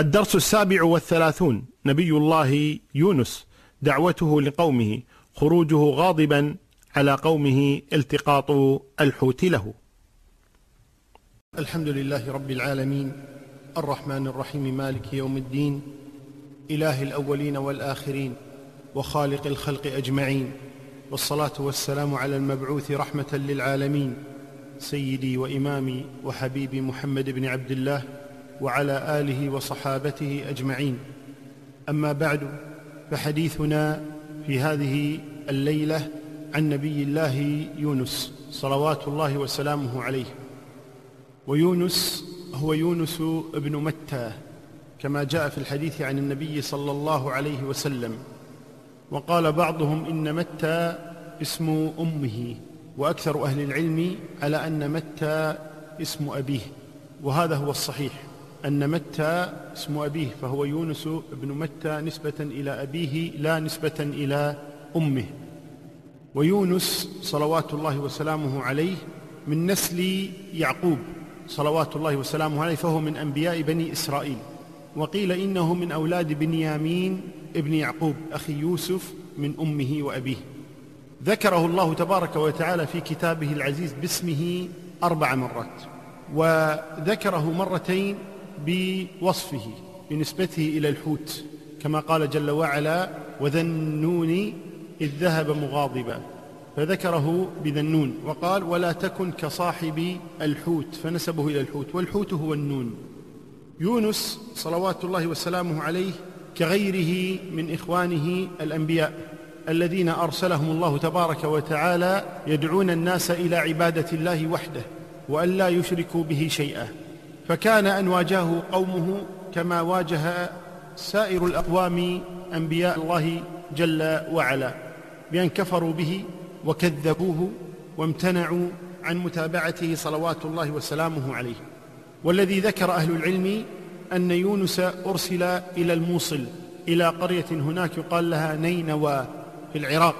الدرس السابع والثلاثون. نبي الله يونس دعوته لقومه خروجه غاضبا على قومه التقاط الحوت له. الحمد لله رب العالمين الرحمن الرحيم مالك يوم الدين إله الأولين والآخرين وخالق الخلق أجمعين والصلاة والسلام على المبعوث رحمة للعالمين سيدي وإمامي وحبيبي محمد بن عبد الله وعلى آله وصحابته أجمعين. أما بعد فحديثنا في هذه الليلة عن نبي الله يونس صلوات الله وسلامه عليه. ويونس هو يونس ابن متى كما جاء في الحديث عن النبي صلى الله عليه وسلم. وقال بعضهم إن متى اسم أمه وأكثر أهل العلم على أن متى اسم أبيه وهذا هو الصحيح. أن متى اسم أبيه فهو يونس بن متى نسبة إلى أبيه لا نسبة إلى أمه. ويونس صلوات الله وسلامه عليه من نسل يعقوب صلوات الله وسلامه عليه فهو من أنبياء بني إسرائيل. وقيل إنه من أولاد بنيامين ابن يعقوب أخي يوسف من أمه وأبيه. ذكره الله تبارك وتعالى في كتابه العزيز باسمه أربع مرات. وذكره مرتين بوصفه بنسبته إلى الحوت كما قال جل وعلا وذا النون إذ ذهب مغاضبا. فذكره بذنون وقال ولا تكن كصاحب الحوت. فنسبه إلى الحوت والحوت هو النون. يونس صلوات الله وسلامه عليه كغيره من إخوانه الأنبياء الذين أرسلهم الله تبارك وتعالى يدعون الناس إلى عبادة الله وحده وأن لا يشركوا به شيئا. فكان أن واجهه قومه كما واجه سائر الأقوام أنبياء الله جل وعلا بأن كفروا به وكذبوه وامتنعوا عن متابعته صلوات الله وسلامه عليه. والذي ذكر أهل العلم أن يونس أرسل إلى الموصل إلى قرية هناك يقال لها نينوى في العراق.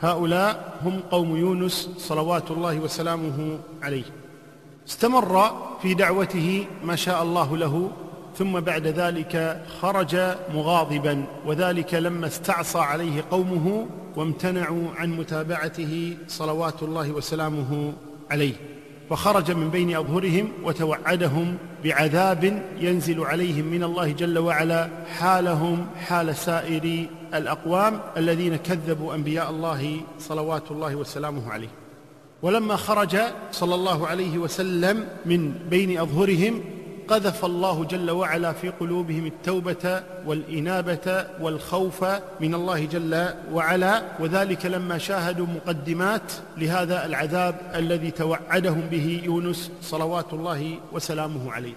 هؤلاء هم قوم يونس صلوات الله وسلامه عليه. استمر في دعوته ما شاء الله له ثم بعد ذلك خرج مغاضبا وذلك لما استعصى عليه قومه وامتنعوا عن متابعته صلوات الله وسلامه عليه. فخرج من بين أظهرهم وتوعدهم بعذاب ينزل عليهم من الله جل وعلا حالهم حال سائر الأقوام الذين كذبوا أنبياء الله صلوات الله وسلامه عليه. ولما خرج صلى الله عليه وسلم من بين أظهرهم قذف الله جل وعلا في قلوبهم التوبة والإنابة والخوف من الله جل وعلا وذلك لما شاهدوا مقدمات لهذا العذاب الذي توعدهم به يونس صلوات الله وسلامه عليه.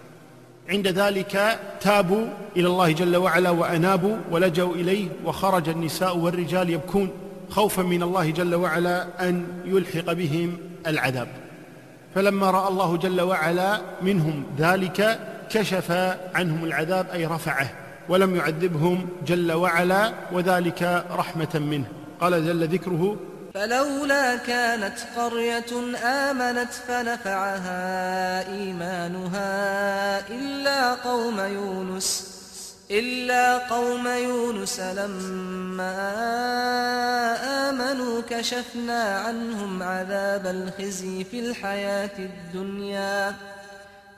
عند ذلك تابوا إلى الله جل وعلا وأنابوا ولجوا إليه وخرج النساء والرجال يبكون. خوفا من الله جل وعلا أن يلحق بهم العذاب. فلما رأى الله جل وعلا منهم ذلك كشف عنهم العذاب أي رفعه ولم يعذبهم جل وعلا وذلك رحمة منه. قال جل ذكره فلولا كانت قرية آمنت فنفعها إيمانها إلا قوم يونس إلا قوم يونس لما آمنوا كشفنا عنهم عذاب الخزي في الحياة الدنيا.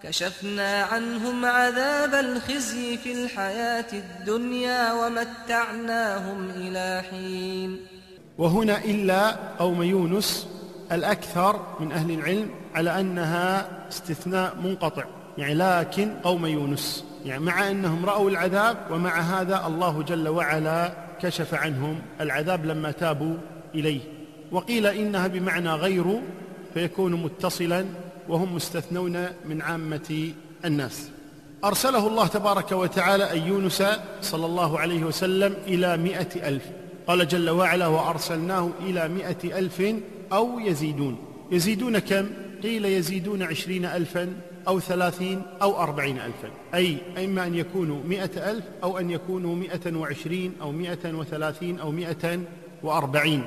كشفنا عنهم عذاب الخزي في الحياة الدنيا ومتعناهم إلى حين. وهنا إلا قوم يونس الأكثر من أهل العلم على أنها استثناء منقطع. يعني لكن قوم يونس. يعني مع أنهم رأوا العذاب ومع هذا الله جل وعلا كشف عنهم العذاب لما تابوا إليه. وقيل إنها بمعنى غير فيكون متصلا وهم مستثنون من عامة الناس. أرسله الله تبارك وتعالى أي يونس صلى الله عليه وسلم إلى مئة ألف. قال جل وعلا وأرسلناه إلى مئة ألف أو يزيدون. يزيدون كم؟ قيل يزيدون عشرين ألفا أو ثلاثين أو أربعين ألفا. أي إما أن يكونوا مئة ألف أو أن يكونوا مئة وعشرين أو مئة وثلاثين أو مئة وأربعين.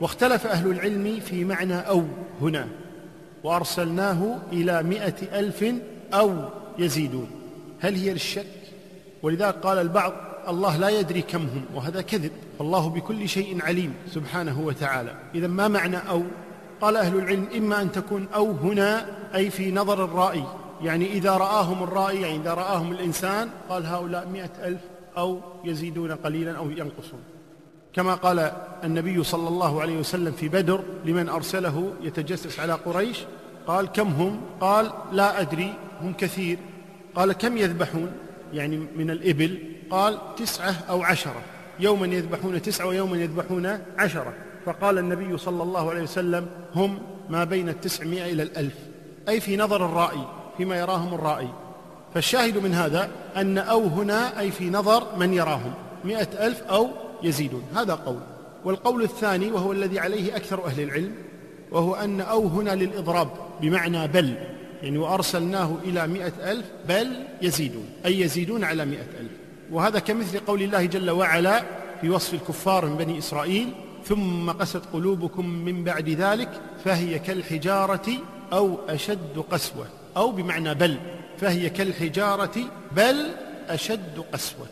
واختلف أهل العلم في معنى أو هنا. وأرسلناه إلى مئة ألف أو يزيدون. هل هي للشك؟ ولذلك قال البعض الله لا يدري كم هم وهذا كذب. فالله بكل شيء عليم سبحانه وتعالى. إذا ما معنى أو؟ قال أهل العلم إما أن تكون أو هنا أي في نظر الرائي يعني إذا رآهم الرائي يعني إذا رآهم الإنسان قال هؤلاء مئة ألف أو يزيدون قليلا أو ينقصون. كما قال النبي صلى الله عليه وسلم في بدر لمن أرسله يتجسس على قريش قال كم هم؟ قال لا أدري هم كثير. قال كم يذبحون؟ يعني من الإبل قال تسعة أو عشرة. يوما يذبحون تسعة ويوما يذبحون عشرة. فقال النبي صلى الله عليه وسلم هم ما بين التسعمائة إلى الألف. أي في نظر الرائي فيما يراهم الرائي فالشاهد من هذا أن أو هنا أي في نظر من يراهم. مئة ألف أو يزيدون. هذا قول. والقول الثاني وهو الذي عليه أكثر أهل العلم وهو أن أو هنا للإضراب بمعنى بل. يعني وأرسلناه إلى مئة ألف بل يزيدون. أي يزيدون على مئة ألف. وهذا كمثل قول الله جل وعلا في وصف الكفار من بني إسرائيل ثم قست قلوبكم من بعد ذلك فهي كالحجارة أو أشد قسوة. أو بمعنى بل فهي كالحجارة بل أشد قسوة.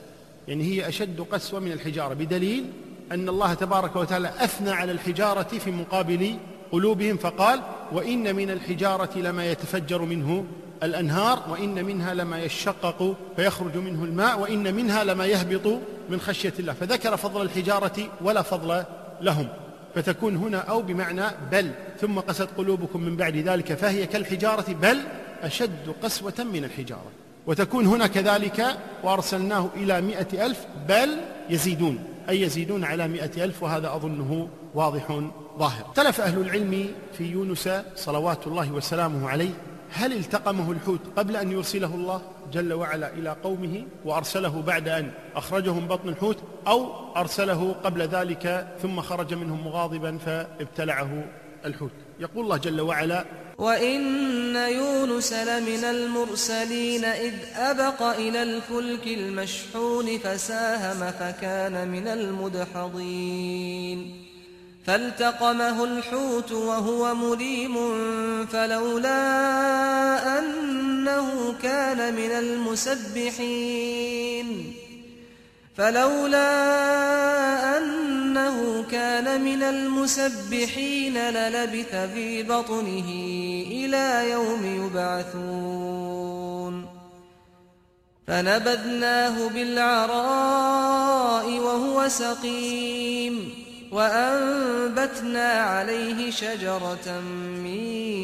يعني هي أشد قسوة من الحجارة بدليل أن الله تبارك وتعالى أثنى على الحجارة في مقابل قلوبهم فقال وإن من الحجارة لما يتفجر منه الأنهار وإن منها لما يشقق فيخرج منه الماء وإن منها لما يهبط من خشية الله. فذكر فضل الحجارة ولا فضل لهم فتكون هنا أو بمعنى بل ثم قست قلوبكم من بعد ذلك فهي كالحجارة بل أشد قسوة من الحجارة. وتكون هنا كذلك وأرسلناه إلى مئة ألف بل يزيدون أي يزيدون على مئة ألف وهذا أظنه واضح ظاهر. اختلف أهل العلم في يونس صلوات الله وسلامه عليه هل التقمه الحوت قبل أن يرسله الله جل وعلا إلى قومه وأرسله بعد أن أخرجه من بطن الحوت أو أرسله قبل ذلك ثم خرج منهم مغاضبا فابتلعه الحوت؟ يقول الله جل وعلا وإن يونس لمن المرسلين إذ أبق إلى الفلك المشحون فساهم فكان من المدحضين فالتقمه الحوت وهو مليم فلولا أنه كان من المسبحين فلولا أنه كان من المسبحين للبث في بطنه إلى يوم يبعثون فنبذناه بالعراء وهو سقيم وأنبتنا عليه شجرة من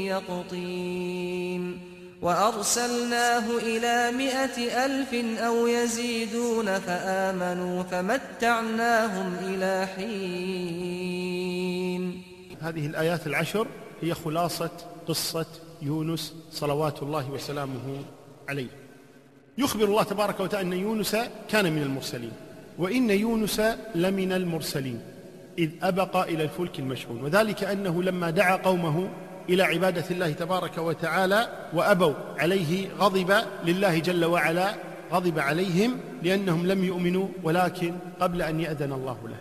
يقطين وأرسلناه إلى مائة ألف أو يزيدون فآمنوا فمتعناهم إلى حين. هذه الآيات العشر هي خلاصة قصة يونس صلوات الله وسلامه عليه. يخبر الله تبارك وتعالى أن يونس كان من المرسلين وإن يونس لمن المرسلين. إذ أبق إلى الفلك المشحون. وذلك أنه لما دعا قومه إلى عبادة الله تبارك وتعالى وأبوا عليه غضب لله جل وعلا غضب عليهم لأنهم لم يؤمنوا ولكن قبل أن يأذن الله له.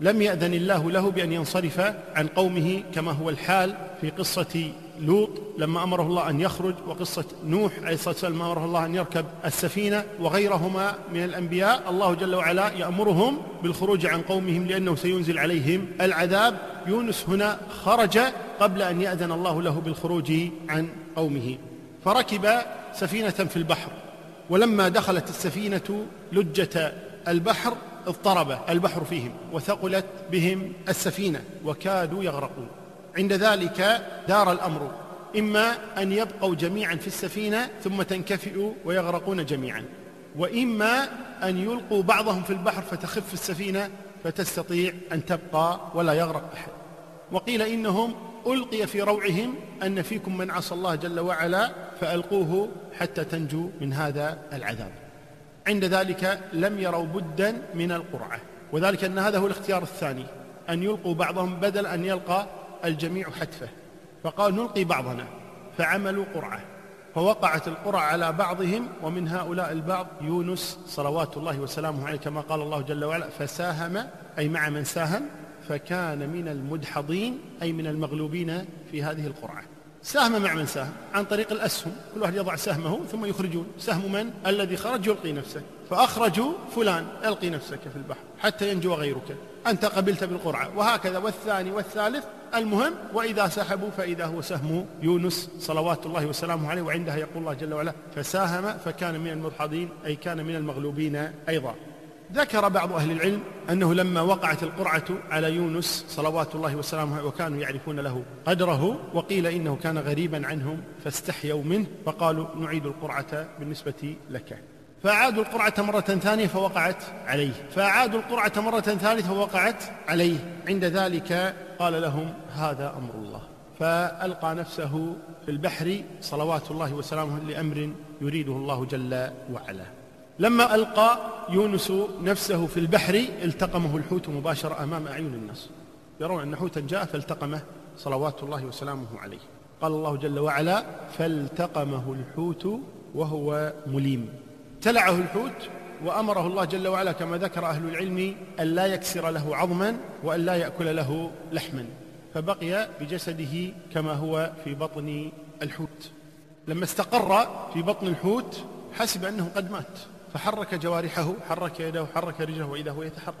لم يأذن الله له بأن ينصرف عن قومه كما هو الحال في قصة لوط لما أمره الله أن يخرج وقصة نوح عليه الصلاة والسلام أمره الله أن يركب السفينة وغيرهما من الأنبياء الله جل وعلا يأمرهم بالخروج عن قومهم لأنه سينزل عليهم العذاب. يونس هنا خرج قبل أن يأذن الله له بالخروج عن قومه. فركب سفينة في البحر ولما دخلت السفينة لجة البحر اضطرب البحر فيهم وثقلت بهم السفينة وكادوا يغرقون. عند ذلك دار الأمر. إما أن يبقوا جميعا في السفينة ثم تنكفئوا ويغرقون جميعا. وإما أن يلقوا بعضهم في البحر فتخف السفينة فتستطيع أن تبقى ولا يغرق أحد. وقيل إنهم ألقي في روعهم أن فيكم من عصى الله جل وعلا فألقوه حتى تنجوا من هذا العذاب. عند ذلك لم يروا بدا من القرعة. وذلك أن هذا هو الاختيار الثاني أن يلقوا بعضهم بدل أن يلقى الجميع حتفه. فقال نلقي بعضنا. فعملوا قرعة. فوقعت القرعة على بعضهم ومن هؤلاء البعض يونس صلوات الله وسلامه عليه كما قال الله جل وعلا فساهم أي مع من ساهم فكان من المدحضين أي من المغلوبين في هذه القرعة. ساهم مع من ساهم عن طريق الأسهم. كل واحد يضع سهمه ثم يخرجون. سهم من؟ الذي خرج يلقي نفسه. فأخرجوا فلان ألقي نفسك في البحر حتى ينجو غيرك. أنت قبلت بالقرعة. وهكذا. والثاني والثالث المهم وإذا سحبوا فإذا هو سهم يونس صلوات الله وسلامه عليه وعندها يقول الله جل وعلا فساهم فكان من المدحضين أي كان من المغلوبين أيضا. ذكر بعض أهل العلم أنه لما وقعت القرعة على يونس صلوات الله وسلامه وكانوا يعرفون له قدره وقيل إنه كان غريبا عنهم فاستحيوا منه فقالوا نعيد القرعة بالنسبة لك. فأعادوا القرعة مرة ثانية فوقعت عليه. فأعادوا القرعة مرة ثالثة فوقعت عليه. عند ذلك قال لهم هذا أمر الله. فألقى نفسه في البحر صلوات الله وسلامه لأمر يريده الله جل وعلا. لما ألقى يونس نفسه في البحر التقمه الحوت مباشرة أمام أعين الناس. يرون أن حوتا جاء فالتقمه صلوات الله وسلامه عليه. قال الله جل وعلا فالتقمه الحوت وهو مليم. ابتلعه الحوت وأمره الله جل وعلا كما ذكر أهل العلم أن لا يكسر له عظما وأن لا يأكل له لحما. فبقي بجسده كما هو في بطن الحوت. لما استقر في بطن الحوت حسب أنه قد مات. فحرك جوارحه حرك يده حرك رجله وإذا هو يتحرك.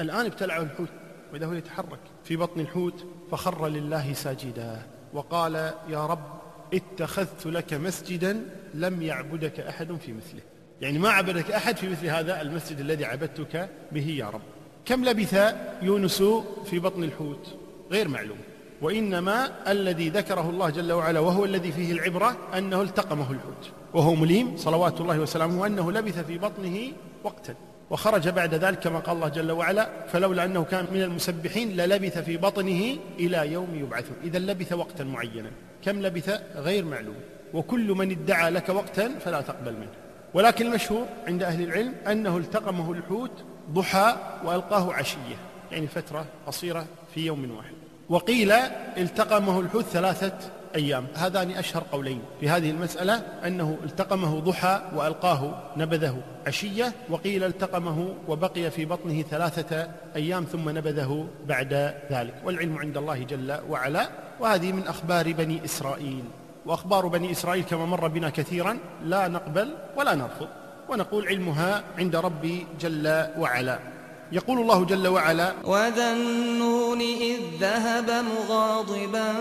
الآن ابتلعه الحوت وإذا هو يتحرك في بطن الحوت فخر لله ساجدا وقال يا رب اتخذت لك مسجدا لم يعبدك أحد في مثله. يعني ما عبدك أحد في مثل هذا المسجد الذي عبدتك به يا رب. كم لبث يونس في بطن الحوت؟ غير معلوم. وإنما الذي ذكره الله جل وعلا وهو الذي فيه العبرة أنه التقمه الحوت وهو مليم صلوات الله وسلامه وأنه لبث في بطنه وقتا وخرج بعد ذلك كما قال الله جل وعلا فلولا أنه كان من المسبحين للبث في بطنه إلى يوم يبعثون إذا لبث وقتا معينا كم لبث؟ غير معلوم وكل من ادعى لك وقتا فلا تقبل منه. ولكن المشهور عند أهل العلم أنه التقمه الحوت ضحى وألقاه عشية يعني فترة قصيرة في يوم واحد. وقيل التقمه الحوت ثلاثة أيام. هذان أشهر قولين. في هذه المسألة أنه التقمه ضحى وألقاه نبذه عشية وقيل التقمه وبقي في بطنه ثلاثة أيام ثم نبذه بعد ذلك. والعلم عند الله جل وعلا. وهذه من أخبار بني إسرائيل. وأخبار بني إسرائيل كما مر بنا كثيرا لا نقبل ولا نرفض. ونقول علمها عند ربي جل وعلا. يقول الله جل وعلا وذا النون إذ ذهب مغاضبا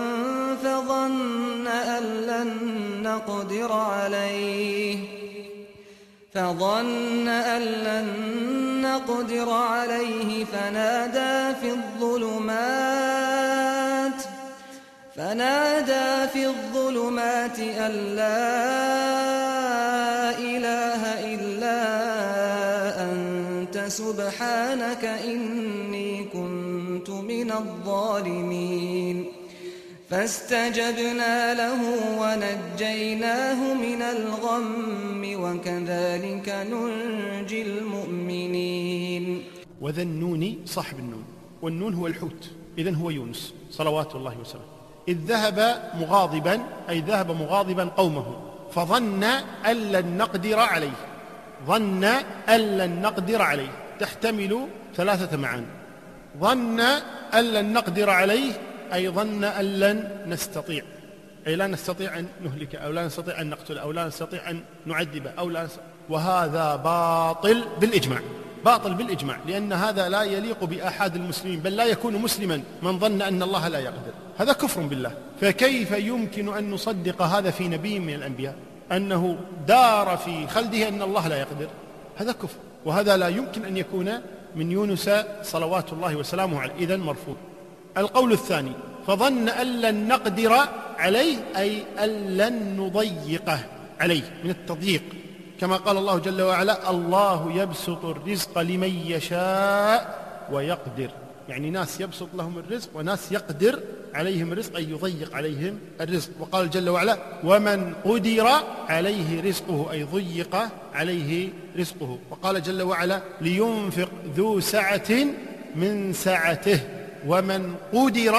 فظن أن لن نقدر عليه فظن أن لن نقدر عليه فنادى في الظلمات فنادى في الظلمات أن لا سبحانك إني كنت من الظالمين. فاستجبنا له ونجيناه من الغم وكذلك ننجي المؤمنين. وذا النون صاحب النون والنون هو الحوت إذن هو يونس صلوات الله وسلامه. إذ ذهب مغاضبا أي ذهب مغاضبا قومه فظن أن لن نقدر عليه. ظن أن لن نقدر عليه. تحتمل ثلاثة معاني. ظن أن لن نقدر عليه أي ظن أن لن نستطيع. أي لا نستطيع أن نهلكه أو لا نستطيع أن نقتله أو لا نستطيع أن نعذبه أو لا نستطيع وهذا باطل بالإجماع. باطل بالإجماع لأن هذا لا يليق بآحاد المسلمين بل لا يكون مسلما من ظن أن الله لا يقدر. هذا كفر بالله. فكيف يمكن أن نصدق هذا في نبي من الأنبياء؟ أنه دار في خلده أن الله لا يقدر. هذا كفر وهذا لا يمكن أن يكون من يونس صلوات الله وسلامه عليه. إذن مرفوض القول الثاني فظن أن لن نقدر عليه أي أن لن نضيقه عليه من التضييق. كما قال الله جل وعلا الله يبسط الرزق لمن يشاء ويقدر. يعني ناس يبسط لهم الرزق وناس يقدر عليهم الرزق أي يضيق عليهم الرزق. وقال جل وعلا ومن قدر عليه رزقه أي ضيق عليه رزقه. وقال جل وعلا لينفق ذو سعة من سعته. ومن قدر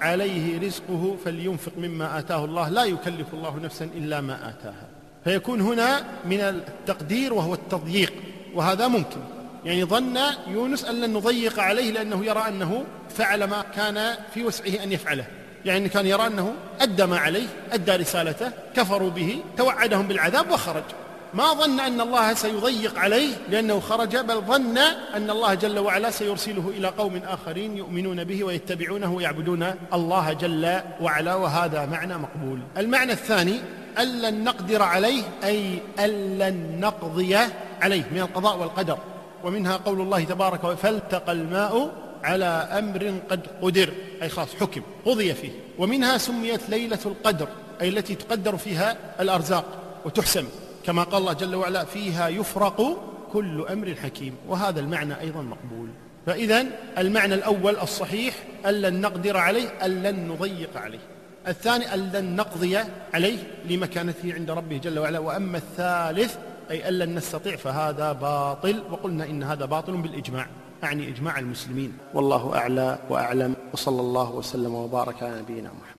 عليه رزقه فلينفق مما آتاه الله. لا يكلف الله نفسا إلا ما آتاها. فيكون هنا من التقدير وهو التضييق وهذا ممكن. يعني ظن يونس أن لن نضيق عليه لأنه يرى أنه فعل ما كان في وسعه أن يفعله. يعني كان يرى أنه أدى ما عليه أدى رسالته كفروا به توعدهم بالعذاب وخرج. ما ظن أن الله سيضيق عليه لأنه خرج بل ظن أن الله جل وعلا سيرسله إلى قوم آخرين يؤمنون به ويتبعونه ويعبدون الله جل وعلا وهذا معنى مقبول. المعنى الثاني ألا نقدر عليه أي ألا نقضي عليه من القضاء والقدر. ومنها قول الله تبارك وتعالى فالتقى الماء على أمر قد قدر. أي خلاص حكم قضي فيه. ومنها سميت ليلة القدر أي التي تقدر فيها الأرزاق وتحسم. كما قال الله جل وعلا فيها يفرق كل أمر حكيم. وهذا المعنى أيضا مقبول. فإذا المعنى الأول الصحيح أن لن نقدر عليه أن لن نضيق عليه. الثاني أن لن نقضي عليه لمكانته عند ربه جل وعلا. وأما الثالث أي أن لن نستطيع فهذا باطل. وقلنا إن هذا باطل بالإجماع أعني إجماع المسلمين. والله أعلى وأعلم وصلى الله وسلم وبارك على نبينا محمد.